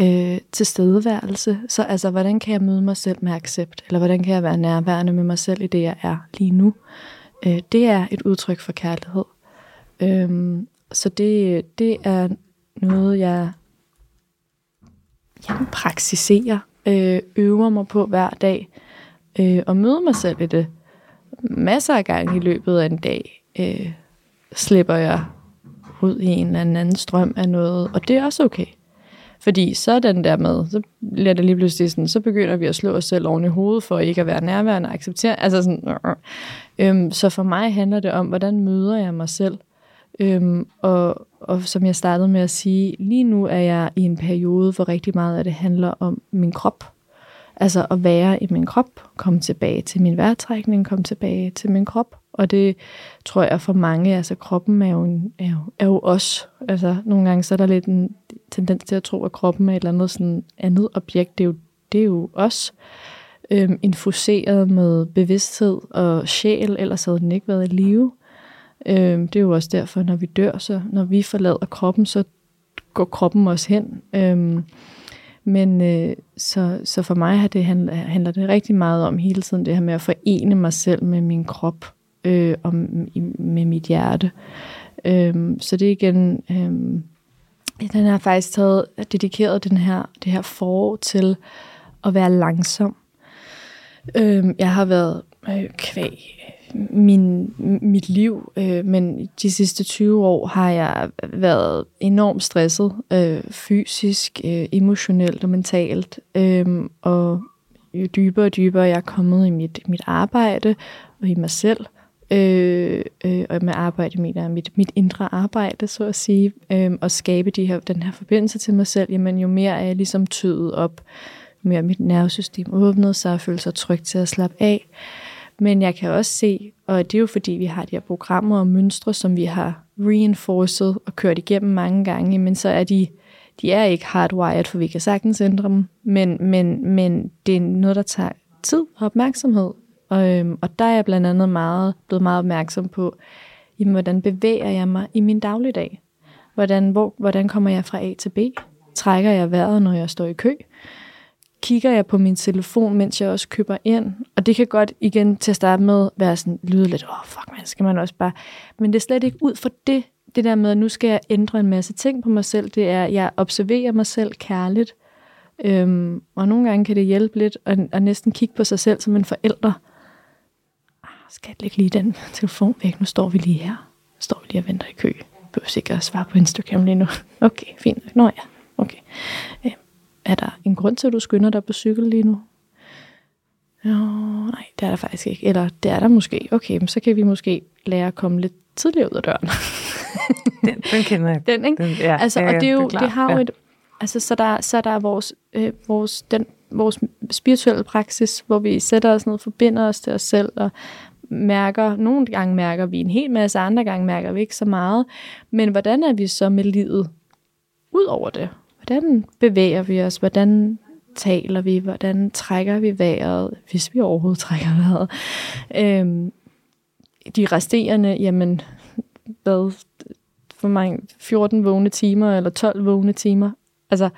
øh, tilstedeværelse. Så altså, hvordan kan jeg møde mig selv med accept? Eller hvordan kan jeg være nærværende med mig selv i det, jeg er lige nu? Øh, det er et udtryk for kærlighed. Øh, så det, det er noget, jeg, jeg praksiserer, øh, øver mig på hver dag, øh, og møde mig selv i det. Masser af gange i løbet af en dag øh, slipper jeg ud i en eller anden strøm af noget, og det er også okay. Fordi så er den der med, så bliver det lige pludselig sådan, så begynder vi at slå os selv oven i hovedet for ikke at være nærværende og acceptere. Altså sådan, øh, øh. Øhm, så for mig handler det om, hvordan møder jeg mig selv? Øhm, og, og som jeg startede med at sige, lige nu er jeg i en periode, hvor rigtig meget af det handler om min krop. Altså at være i min krop, komme tilbage til min vejrtrækning, komme tilbage til min krop. Og det tror jeg for mange, altså kroppen er jo, en, er jo, er jo os. Altså nogle gange så er der lidt en tendens til at tro, at kroppen er et eller andet sådan andet objekt. Det er jo, det er jo os. Øhm, infuseret med bevidsthed og sjæl, ellers havde den ikke været i live. Øhm, det er jo også derfor, når vi dør, så når vi forlader kroppen, så går kroppen også hen. Øhm, men øh, så, så for mig har det handler, handler det rigtig meget om hele tiden det her med at forene mig selv med min krop øh, og med mit hjerte. Øh, så det er igen, øh, den har faktisk taget, dedikeret den her, det her forår til at være langsom. Øh, jeg har været øh, kvæg min, mit liv, øh, men de sidste 20 år har jeg været enormt stresset, øh, fysisk, øh, emotionelt og mentalt, øh, og jo dybere og dybere jeg er kommet i mit, mit arbejde og i mig selv, Øh, øh, og med arbejde mener jeg mit, mit indre arbejde, så at sige, øh, og skabe de her, den her forbindelse til mig selv, jamen jo mere er jeg ligesom tøet op, jo mere mit nervesystem åbnet sig og føler sig trygt til at slappe af. Men jeg kan også se, og det er jo fordi, vi har de her programmer og mønstre, som vi har reinforced og kørt igennem mange gange, men så er de, de er ikke hardwired, for vi kan sagtens ændre dem, men, men, men det er noget, der tager tid og opmærksomhed. Og, øhm, og der er jeg blandt andet meget, blevet meget opmærksom på, jamen, hvordan bevæger jeg mig i min dagligdag? Hvordan, hvor, hvordan kommer jeg fra A til B? Trækker jeg vejret, når jeg står i kø? Kigger jeg på min telefon, mens jeg også køber ind. Og det kan godt igen til at starte med være sådan, lyde lidt, åh oh, fuck man, skal man også bare. Men det er slet ikke ud for det, det der med, at nu skal jeg ændre en masse ting på mig selv. Det er, at jeg observerer mig selv kærligt. Øhm, og nogle gange kan det hjælpe lidt at, at næsten kigge på sig selv som en forælder. Ah, skal jeg lægge lige den telefon væk? Nu står vi lige her. Nu står vi lige og venter i kø. Jeg behøver sikkert at svare på Instagram lige nu. Okay, fint. Nå ja, okay. Øhm, er der en grund til, at du skynder dig på cykel lige nu? Jo, nej, det er der faktisk ikke. Eller det er der måske. Okay, men så kan vi måske lære at komme lidt tidligere ud af døren. den, den kender jeg. Den, ikke? Den, ja, altså, ja, og det, er jo, det, er det har jo ja. et... Altså, så der, så der er vores, øh, vores, den, vores spirituelle praksis, hvor vi sætter os ned, forbinder os til os selv, og mærker, nogle gange mærker vi en hel masse, andre gange mærker vi ikke så meget. Men hvordan er vi så med livet ud over det? Hvordan bevæger vi os, hvordan taler vi, hvordan trækker vi vejret, hvis vi overhovedet trækker vejret. Øhm, de resterende, jamen, hvad, for mange, 14 vågne timer, eller 12 vågne timer. Altså,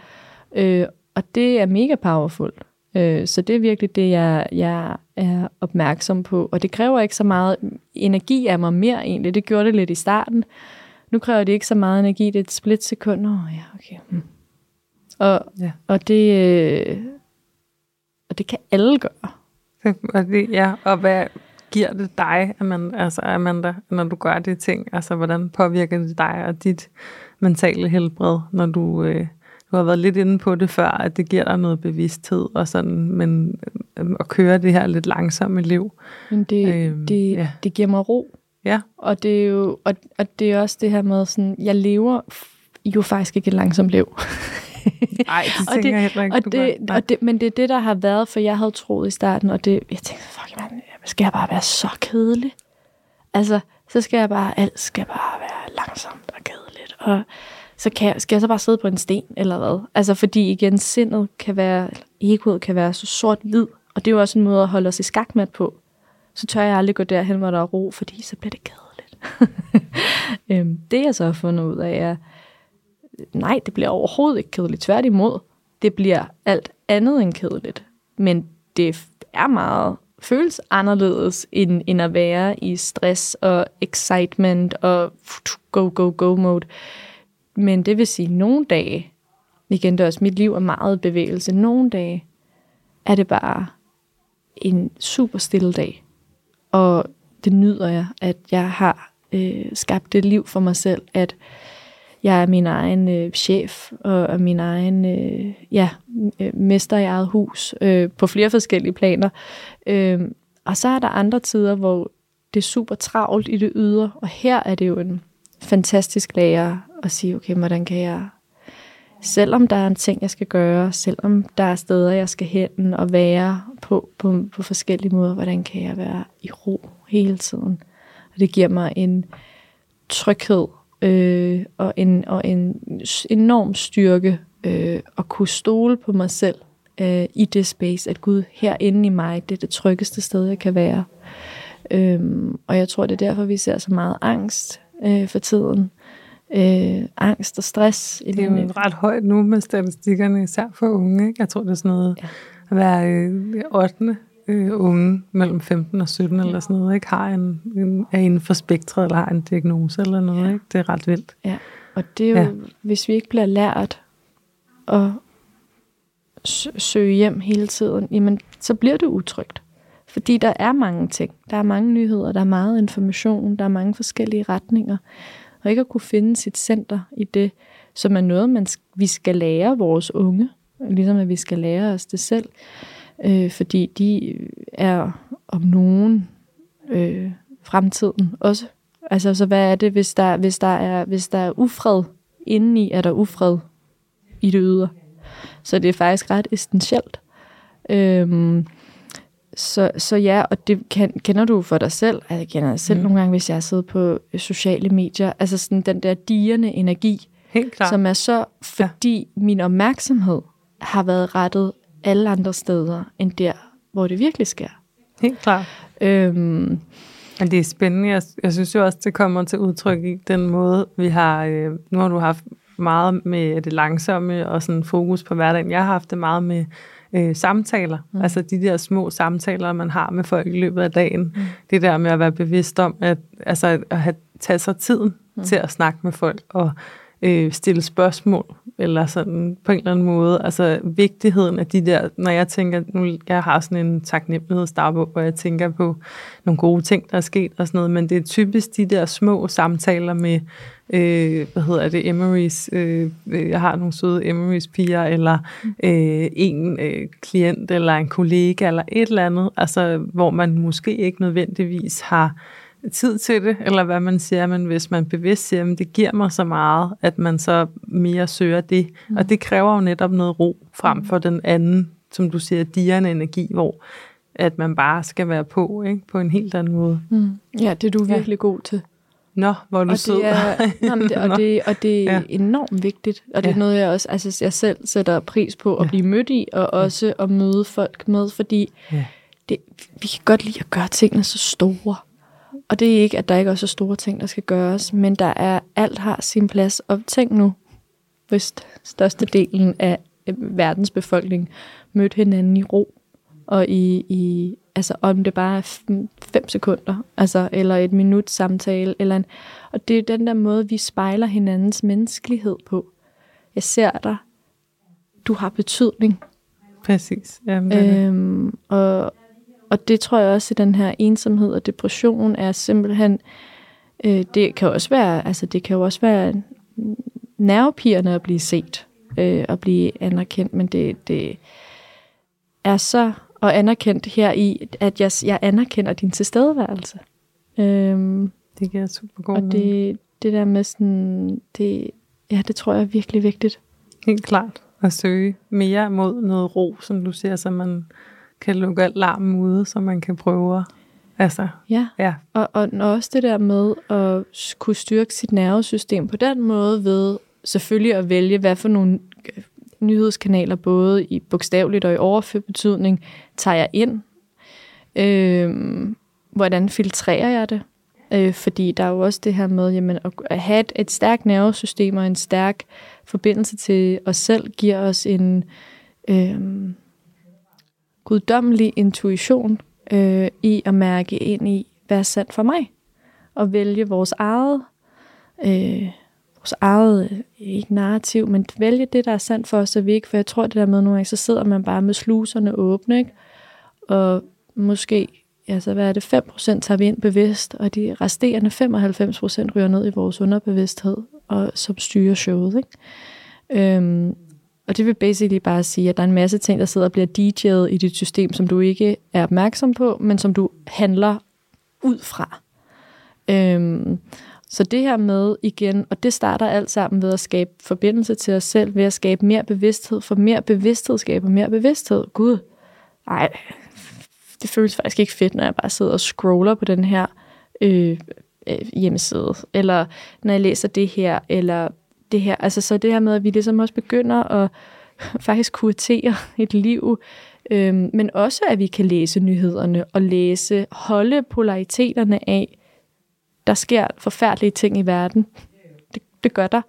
øh, og det er mega powerful. Øh, så det er virkelig det, jeg, jeg er opmærksom på. Og det kræver ikke så meget energi af mig mere egentlig. Det gjorde det lidt i starten. Nu kræver det ikke så meget energi. Det er et split sekund. Åh, oh, ja, okay. Hmm. Og, ja. og, det, øh, og det kan alle gøre. Og det, ja, og hvad giver det dig, Amanda, altså Amanda, når du gør de ting? Altså, hvordan påvirker det dig og dit mentale helbred, når du, øh, du har været lidt inde på det før, at det giver dig noget bevidsthed og sådan, men øh, at køre det her lidt langsomme liv. Men det, øh, det, ja. det giver mig ro. Ja. Og det er jo, og, og det er også det her med sådan, jeg lever jo faktisk ikke et langsomt liv. Nej, det tænker det, jeg heller ikke, og det, og det, Men det er det, der har været, for jeg havde troet i starten, og det, jeg tænkte, fuck man, skal jeg bare være så kedelig? Altså, så skal jeg bare, alt skal bare være langsomt og kedeligt, og så kan jeg, skal jeg så bare sidde på en sten, eller hvad? Altså, fordi igen, sindet kan være, egoet kan være så sort-hvid, og det er jo også en måde at holde os i skakmat på. Så tør jeg aldrig gå derhen, hvor der er ro, fordi så bliver det kedeligt. øhm, det jeg så har fundet ud af, er, nej, det bliver overhovedet ikke kedeligt. Tværtimod, det bliver alt andet end kedeligt. Men det er meget føles anderledes, end, end at være i stress og excitement og go, go, go mode. Men det vil sige, nogle dage, igen det er også, mit liv er meget bevægelse, nogle dage er det bare en super stille dag. Og det nyder jeg, at jeg har øh, skabt det liv for mig selv, at jeg er min egen øh, chef og og min egen øh, ja, øh, mester i eget hus øh, på flere forskellige planer. Øh, og så er der andre tider, hvor det er super travlt i det ydre, og her er det jo en fantastisk lærer at sige, okay, hvordan kan jeg, selvom der er en ting, jeg skal gøre, selvom der er steder, jeg skal hen og være på, på, på forskellige måder, hvordan kan jeg være i ro hele tiden? Og det giver mig en tryghed øh, og, en, og en enorm styrke øh, at kunne stole på mig selv øh, i det space, at Gud herinde i mig, det er det tryggeste sted, jeg kan være. Øh, og jeg tror, det er derfor, vi ser så meget angst øh, for tiden. Øh, angst og stress. Det er jo ret højt nu med statistikkerne, især for unge. Ikke? Jeg tror, det er sådan noget ja. at være øh, 8 øh, unge mellem 15 og 17 ja. eller sådan noget, ikke har en, en, er inden for spektret, eller har en diagnose eller noget. Ja. Ikke? Det er ret vildt. Ja, og det er jo, ja. hvis vi ikke bliver lært at søge hjem hele tiden, jamen, så bliver det utrygt. Fordi der er mange ting. Der er mange nyheder, der er meget information, der er mange forskellige retninger. Og ikke at kunne finde sit center i det, som er noget, man, vi skal lære vores unge, ligesom at vi skal lære os det selv øh, fordi de er om nogen øh, fremtiden også. Altså, så hvad er det, hvis der, hvis der, er, hvis der er ufred indeni, er der ufred i det ydre. Så det er faktisk ret essentielt. Øhm, så, så ja, og det kan, kender du for dig selv. Altså, jeg kender det selv mm. nogle gange, hvis jeg sidder på øh, sociale medier. Altså sådan den der dirrende energi, Helt klart. som er så, fordi ja. min opmærksomhed har været rettet alle andre steder, end der, hvor det virkelig sker. Helt klart. Øhm, Men det er spændende. Jeg, jeg synes jo også, det kommer til udtryk i den måde, vi har... Øh, nu har du haft meget med det langsomme og sådan fokus på hverdagen. Jeg har haft det meget med øh, samtaler. Mm. Altså de der små samtaler, man har med folk i løbet af dagen. Mm. Det der med at være bevidst om, at, altså, at have, tage sig tiden mm. til at snakke med folk og øh, stille spørgsmål, eller sådan på en eller anden måde. Altså vigtigheden af de der, når jeg tænker, nu jeg har sådan en taknemmelighedsdagbog, hvor jeg tænker på nogle gode ting, der er sket og sådan noget, men det er typisk de der små samtaler med, øh, hvad hedder det, Emery's, øh, jeg har nogle søde Emery's piger, eller øh, en øh, klient, eller en kollega, eller et eller andet, altså hvor man måske ikke nødvendigvis har tid til det, eller hvad man siger, men hvis man bevidst siger, at det giver mig så meget, at man så mere søger det. Mm. Og det kræver jo netop noget ro frem for den anden, som du siger, dirrende energi, hvor at man bare skal være på, ikke? på en helt anden måde. Mm. Ja, det er du virkelig ja. god til. Nå, hvor er du og sød. Det er, det, og, det, og det er ja. enormt vigtigt, og det er ja. noget, jeg også altså, jeg selv sætter pris på at ja. blive mødt i, og også at møde folk med, fordi ja. det, vi kan godt lide at gøre tingene så store. Og det er ikke, at der ikke også er store ting, der skal gøres, men der er alt har sin plads. Og tænk nu, hvis størstedelen af verdens befolkning mødte hinanden i ro, og i, i altså om det bare er fem sekunder, altså, eller et minut samtale, eller en, og det er den der måde, vi spejler hinandens menneskelighed på. Jeg ser dig, du har betydning. Præcis. Jamen, øhm, og, og det tror jeg også, at den her ensomhed og depression er simpelthen, øh, det kan også være, altså det kan jo også være nervepirrende at blive set øh, og blive anerkendt, men det, det er så og anerkendt her i, at jeg, jeg anerkender din tilstedeværelse. Øhm, det giver super god Og det, det der med sådan, det, ja, det tror jeg er virkelig vigtigt. Helt klart. At søge mere mod noget ro, som du siger, så man kan lukke alt larmen ude, så man kan prøve Altså, ja, ja. Og, og også det der med at kunne styrke sit nervesystem på den måde ved selvfølgelig at vælge, hvad for nogle øh, nyhedskanaler, både i bogstaveligt og i overført betydning, tager jeg ind. Øh, hvordan filtrerer jeg det? Øh, fordi der er jo også det her med, jamen, at have et, et stærkt nervesystem og en stærk forbindelse til os selv, giver os en... Øh, guddommelig intuition øh, i at mærke ind i, hvad er sandt for mig. Og vælge vores eget, øh, vores eget, øh, ikke narrativ, men vælge det, der er sandt for os, så vi ikke, for jeg tror det der med nogle gange, så sidder man bare med sluserne åbne, ikke? og måske, altså hvad er det, 5% tager vi ind bevidst, og de resterende 95% ryger ned i vores underbevidsthed, og som styrer showet. Ikke? Øhm, og det vil basically bare sige, at der er en masse ting, der sidder og bliver DJ'et i dit system, som du ikke er opmærksom på, men som du handler ud fra. Øhm, så det her med igen, og det starter alt sammen ved at skabe forbindelse til os selv, ved at skabe mere bevidsthed, for mere bevidsthed skaber mere bevidsthed. Gud, ej, det føles faktisk ikke fedt, når jeg bare sidder og scroller på den her øh, øh, hjemmeside, eller når jeg læser det her, eller det her. Altså så det her med, at vi ligesom også begynder at faktisk kuratere et liv, øhm, men også at vi kan læse nyhederne og læse, holde polariteterne af, der sker forfærdelige ting i verden. Det, det gør der,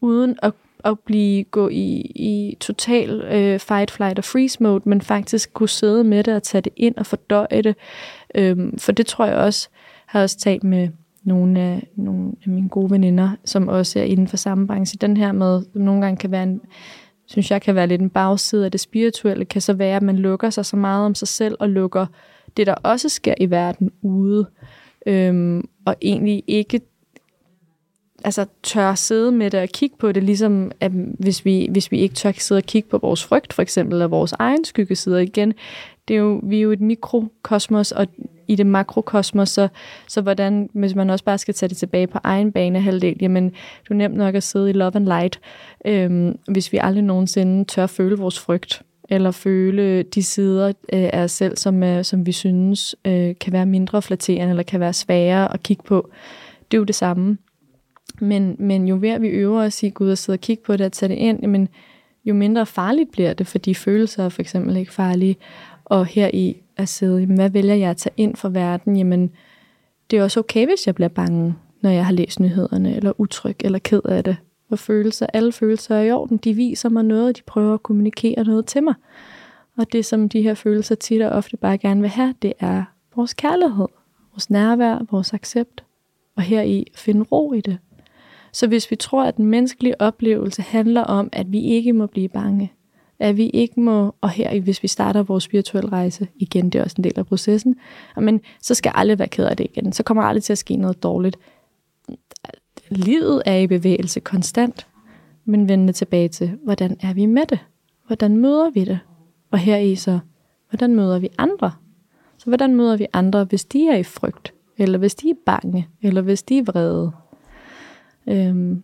uden at, at blive gå i, i total øh, fight, flight og freeze mode, men faktisk kunne sidde med det og tage det ind og fordøje det. Øhm, for det tror jeg også, har også talt med nogle af, nogle af mine gode veninder, som også er inden for samme branche. Den her med, som nogle gange kan være en, synes jeg kan være lidt en bagside af det spirituelle, kan så være, at man lukker sig så meget om sig selv, og lukker det, der også sker i verden ude, øhm, og egentlig ikke altså tør sidde med det og kigge på det, ligesom at hvis vi, hvis vi ikke tør sidde og kigge på vores frygt, for eksempel, eller vores egen skyggesider igen, det er jo, vi er jo et mikrokosmos, og i det makrokosmos, så, så hvordan, hvis man også bare skal tage det tilbage på egen bane halvdel, jamen, du er nemt nok at sidde i love and light, øhm, hvis vi aldrig nogensinde tør føle vores frygt, eller føle de sider øh, af os selv, som, øh, som vi synes øh, kan være mindre flatterende, eller kan være sværere at kigge på. Det er jo det samme. Men, men jo mere vi øver os i Gud at sidde og kigge på det, at tage det ind, jamen, jo mindre farligt bliver det, fordi følelser er for eksempel ikke farlige. Og her i at sidde, jamen, hvad vælger jeg at tage ind for verden? Jamen, det er også okay, hvis jeg bliver bange, når jeg har læst nyhederne, eller utryg, eller ked af det. Og følelser, alle følelser er i orden. De viser mig noget, de prøver at kommunikere noget til mig. Og det, som de her følelser tit og ofte bare gerne vil have, det er vores kærlighed, vores nærvær, vores accept. Og her i finde ro i det. Så hvis vi tror, at den menneskelige oplevelse handler om, at vi ikke må blive bange, at vi ikke må, og her hvis vi starter vores spirituelle rejse, igen, det er også en del af processen, men så skal alle være ked af det igen. Så kommer aldrig til at ske noget dårligt. Livet er i bevægelse konstant, men vende tilbage til, hvordan er vi med det? Hvordan møder vi det? Og her i så, hvordan møder vi andre? Så hvordan møder vi andre, hvis de er i frygt? Eller hvis de er bange? Eller hvis de er vrede? Øhm,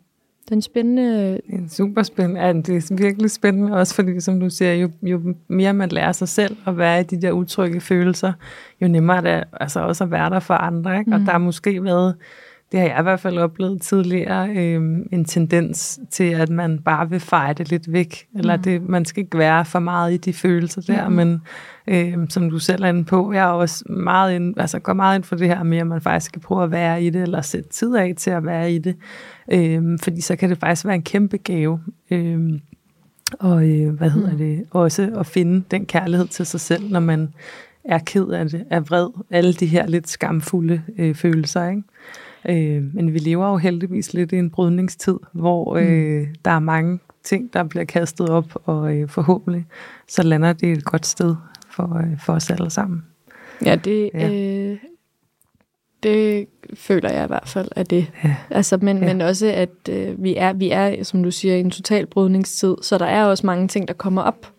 den spændende... Det er super spændende. Ja, det er virkelig spændende, også fordi, som du siger, jo, jo mere man lærer sig selv at være i de der utrygge følelser, jo nemmere er det altså også at være der for andre. Ikke? Mm. Og der har måske været det har jeg i hvert fald oplevet tidligere, øh, en tendens til, at man bare vil fejre det lidt væk, eller mm. det, man skal ikke være for meget i de følelser der, mm. men øh, som du selv er inde på, jeg er også meget ind, altså går meget ind for det her med, at man faktisk skal prøve at være i det, eller sætte tid af til at være i det, øh, fordi så kan det faktisk være en kæmpe gave. Øh, og øh, hvad hedder mm. det, også at finde den kærlighed til sig selv, når man er ked af det, er vred, alle de her lidt skamfulde øh, følelser, ikke? Øh, men vi lever jo heldigvis lidt i en brydningstid, hvor øh, mm. der er mange ting, der bliver kastet op, og øh, forhåbentlig så lander det et godt sted for, øh, for os alle sammen. Ja, det, ja. Øh, det føler jeg i hvert fald af det. Ja. Altså, men, ja. men også, at øh, vi, er, vi er, som du siger, i en total brydningstid, så der er også mange ting, der kommer op,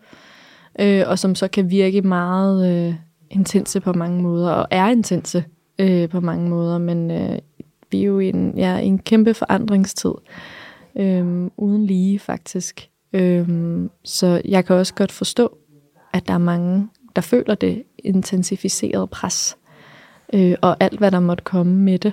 øh, og som så kan virke meget øh, intense på mange måder, og er intense øh, på mange måder, men øh, vi er jo i en, ja, en kæmpe forandringstid, øhm, uden lige faktisk. Øhm, så jeg kan også godt forstå, at der er mange, der føler det intensificerede pres, øh, og alt hvad der måtte komme med det.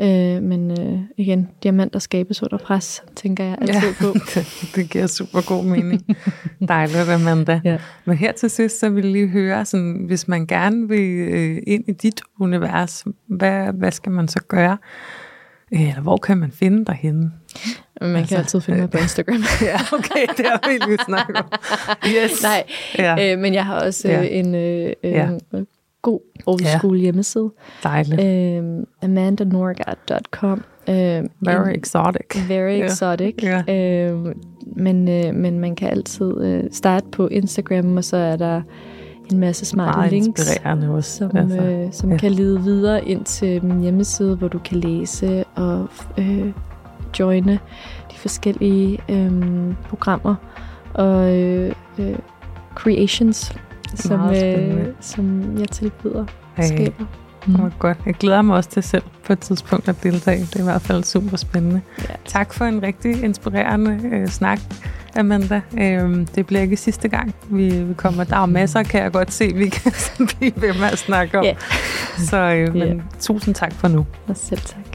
Øh, men øh, igen, diamanter skabes under pres, tænker jeg altid ja, på. det, det giver super god mening. Dejligt, Amanda. Ja. Men her til sidst, så vil jeg lige høre, sådan, hvis man gerne vil øh, ind i dit univers, hvad, hvad skal man så gøre? Eller hvor kan man finde dig henne? Man altså, kan altid finde mig på Instagram. ja, okay, det har vi lige snakket om. Yes. Nej, ja. øh, men jeg har også ja. øh, en øh, ja. God old school ja. hjemmeside. Dejligt. Øhm, amandanorgat.com. Øhm, very en, exotic. Very yeah. exotic. Yeah. Øhm, men, øh, men man kan altid øh, starte på Instagram, og så er der en masse smarte Meget links, også. som, altså, øh, som ja. kan lede videre ind til min hjemmeside, hvor du kan læse og øh, joine de forskellige øh, programmer og øh, øh, creations som, øh, som jeg tilbyder hey. skaber. Mm. Oh, godt. Jeg glæder mig også til selv på et tidspunkt at deltage. Det er i hvert fald super spændende. Ja. Tak for en rigtig inspirerende øh, snak, Amanda. Øh, det bliver ikke sidste gang, vi, vi kommer. Der er masser, kan jeg godt se, vi kan blive ved med at snakke om. Yeah. Så øh, men, yeah. tusind tak for nu. Og selv tak.